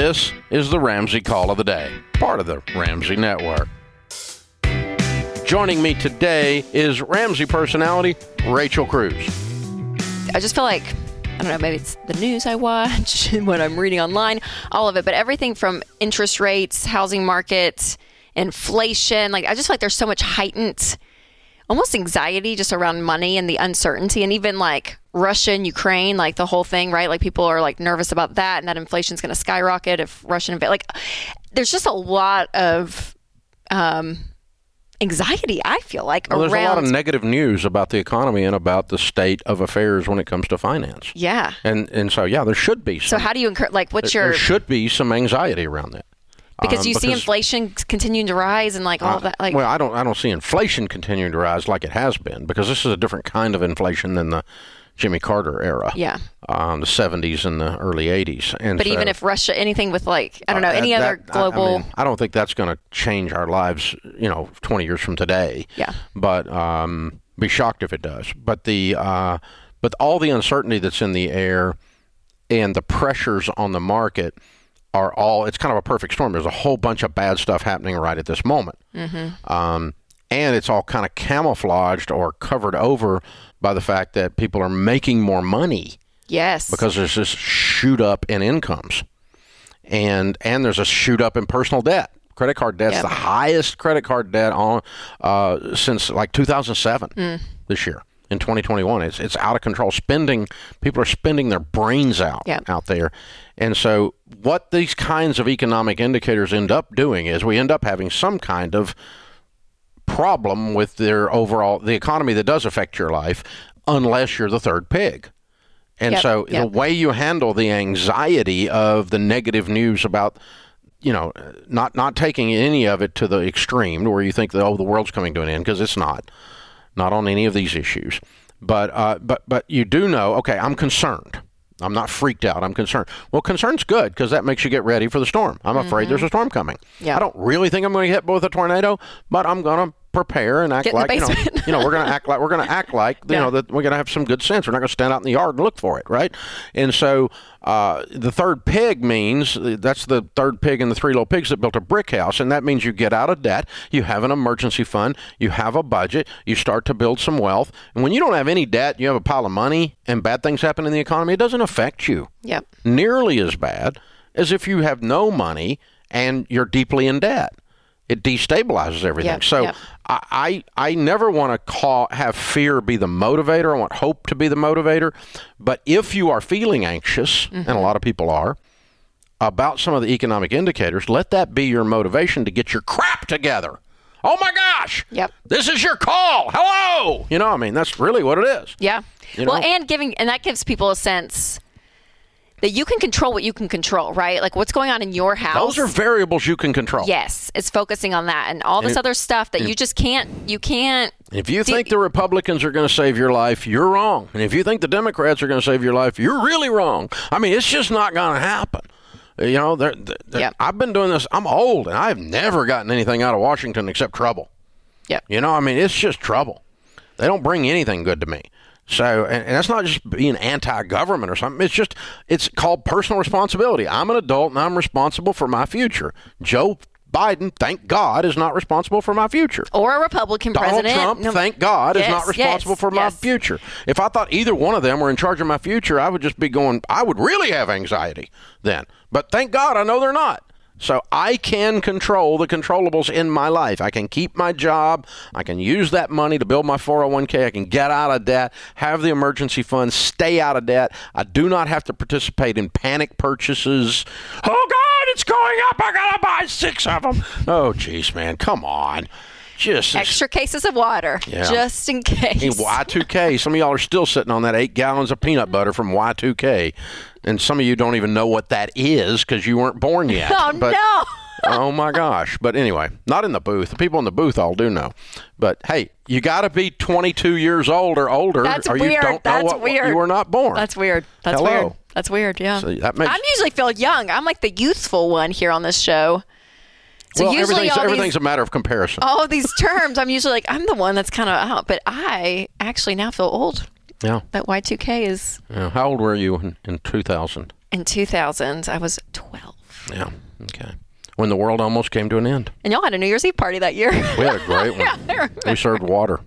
This is the Ramsey Call of the Day, part of the Ramsey Network. Joining me today is Ramsey personality Rachel Cruz. I just feel like I don't know, maybe it's the news I watch what I'm reading online, all of it, but everything from interest rates, housing markets, inflation, like I just feel like there's so much heightened almost anxiety just around money and the uncertainty and even like Russia and Ukraine, like the whole thing, right? Like people are like nervous about that and that inflation's going to skyrocket if Russian invade. Like there's just a lot of um, anxiety. I feel like well, around. There's a lot of negative news about the economy and about the state of affairs when it comes to finance. Yeah. And and so yeah, there should be. Some, so how do you encourage? Like, what's your? There should be some anxiety around that because you um, see inflation continuing to rise and like all uh, that like well i don't i don't see inflation continuing to rise like it has been because this is a different kind of inflation than the jimmy carter era yeah um, the 70s and the early 80s and but so, even if russia anything with like i don't know uh, any that, other global I, I, mean, I, don't think that's going to change our lives you know 20 years from today yeah but um, be shocked if it does but the uh, but all the uncertainty that's in the air and the pressures on the market are all it's kind of a perfect storm. There's a whole bunch of bad stuff happening right at this moment. Mm-hmm. Um, and it's all kind of camouflaged or covered over by the fact that people are making more money. Yes. Because there's this shoot up in incomes. And and there's a shoot up in personal debt. Credit card debt's yep. the highest credit card debt on uh, since like 2007 mm. this year in 2021. It's it's out of control. Spending people are spending their brains out yep. out there, and so what these kinds of economic indicators end up doing is we end up having some kind of problem with their overall the economy that does affect your life, unless you're the third pig. And yep. so yep. the way you handle the anxiety of the negative news about you know, not not taking any of it to the extreme where you think that oh the world's coming to an end because it's not not on any of these issues. But uh, but but you do know. Okay, I'm concerned. I'm not freaked out. I'm concerned. Well, concern's good because that makes you get ready for the storm. I'm afraid mm-hmm. there's a storm coming. Yeah. I don't really think I'm going to get hit with a tornado, but I'm going to prepare and act like you know, you know, we're going to act like we're going to act like you yeah. know that we're going to have some good sense. We're not going to stand out in the yard and look for it, right? And so uh, the third pig means that's the third pig in the three little pigs that built a brick house, and that means you get out of debt, you have an emergency fund, you have a budget, you start to build some wealth, and when you don't have any debt, you have a pile of money, and bad things happen in the economy. It doesn't affect you yep. nearly as bad as if you have no money and you're deeply in debt it destabilizes everything. Yep, so yep. I, I never want to call have fear be the motivator. I want hope to be the motivator. But if you are feeling anxious, mm-hmm. and a lot of people are, about some of the economic indicators, let that be your motivation to get your crap together. Oh my gosh! Yep. This is your call. Hello. You know, I mean, that's really what it is. Yeah. You know? Well, and giving, and that gives people a sense that you can control what you can control, right? Like what's going on in your house. Those are variables you can control. Yes, it's focusing on that and all this and other stuff that you just can't. You can't. If you think the Republicans are going to save your life, you're wrong. And if you think the Democrats are going to save your life, you're really wrong. I mean, it's just not going to happen. You know, they're, they're, yep. I've been doing this. I'm old, and I've never gotten anything out of Washington except trouble. Yeah. You know, I mean, it's just trouble. They don't bring anything good to me. So, and, and, that's not just being anti-government or something. It's just it's called personal responsibility. I'm an adult and I'm responsible for my future. Joe Biden, thank God, is not responsible for my future. Or a Republican Donald president. Trump, no. thank God, yes, is not responsible yes, for my future. If I thought either one of them were in charge of my future, I would just be going, I would really have anxiety then. But thank God I know they're not. So I can control the controllables in my life. I can keep my job. I can use that money to build my 401k. I can get out of debt, have the emergency fund, stay out of debt. I do not have to participate in panic purchases. Oh, God, it's going up. I got to buy six of them. Oh, jeez, man. Come on. Just extra cases of water, yeah. just in case. In Y2K, some of y'all are still sitting on that eight gallons of peanut butter from Y2K, and some of you don't even know what that is because you weren't born yet. Oh but, no! oh my gosh! But anyway, not in the booth. The people in the booth all do know. But hey, you got to be 22 years old or older, That's or weird. you don't That's know what, weird. you were not born. That's weird. That's Hello. weird. That's weird. Yeah. So that makes, I'm usually feel young. I'm like the youthful one here on this show. So well, usually everything's, everything's these, a matter of comparison. all these terms, I'm usually like I'm the one that's kind of out, but I actually now feel old. Yeah. That Y2K is. Yeah. How old were you in, in 2000? In 2000, I was 12. Yeah. Okay. When the world almost came to an end, And y'all had a New Year's Eve party that year. we had a great one. we served water.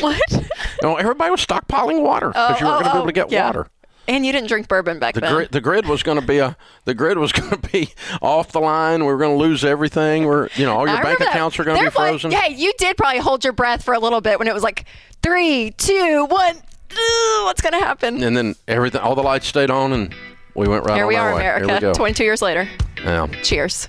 what? No, everybody was stockpiling water because you weren't going to be able to get Oh, yeah. water. And you didn't drink bourbon back The then. grid, the grid was going to be a the grid was going to be off the line. We were going to lose everything. We're you know all your I bank accounts are going to be frozen. Hey, you did probably hold your breath for a little bit when it was like three, two, one. What's going to happen? And then everything, all the lights stayed on, and we went right Here we are. America. 22 years later. Yeah. Cheers.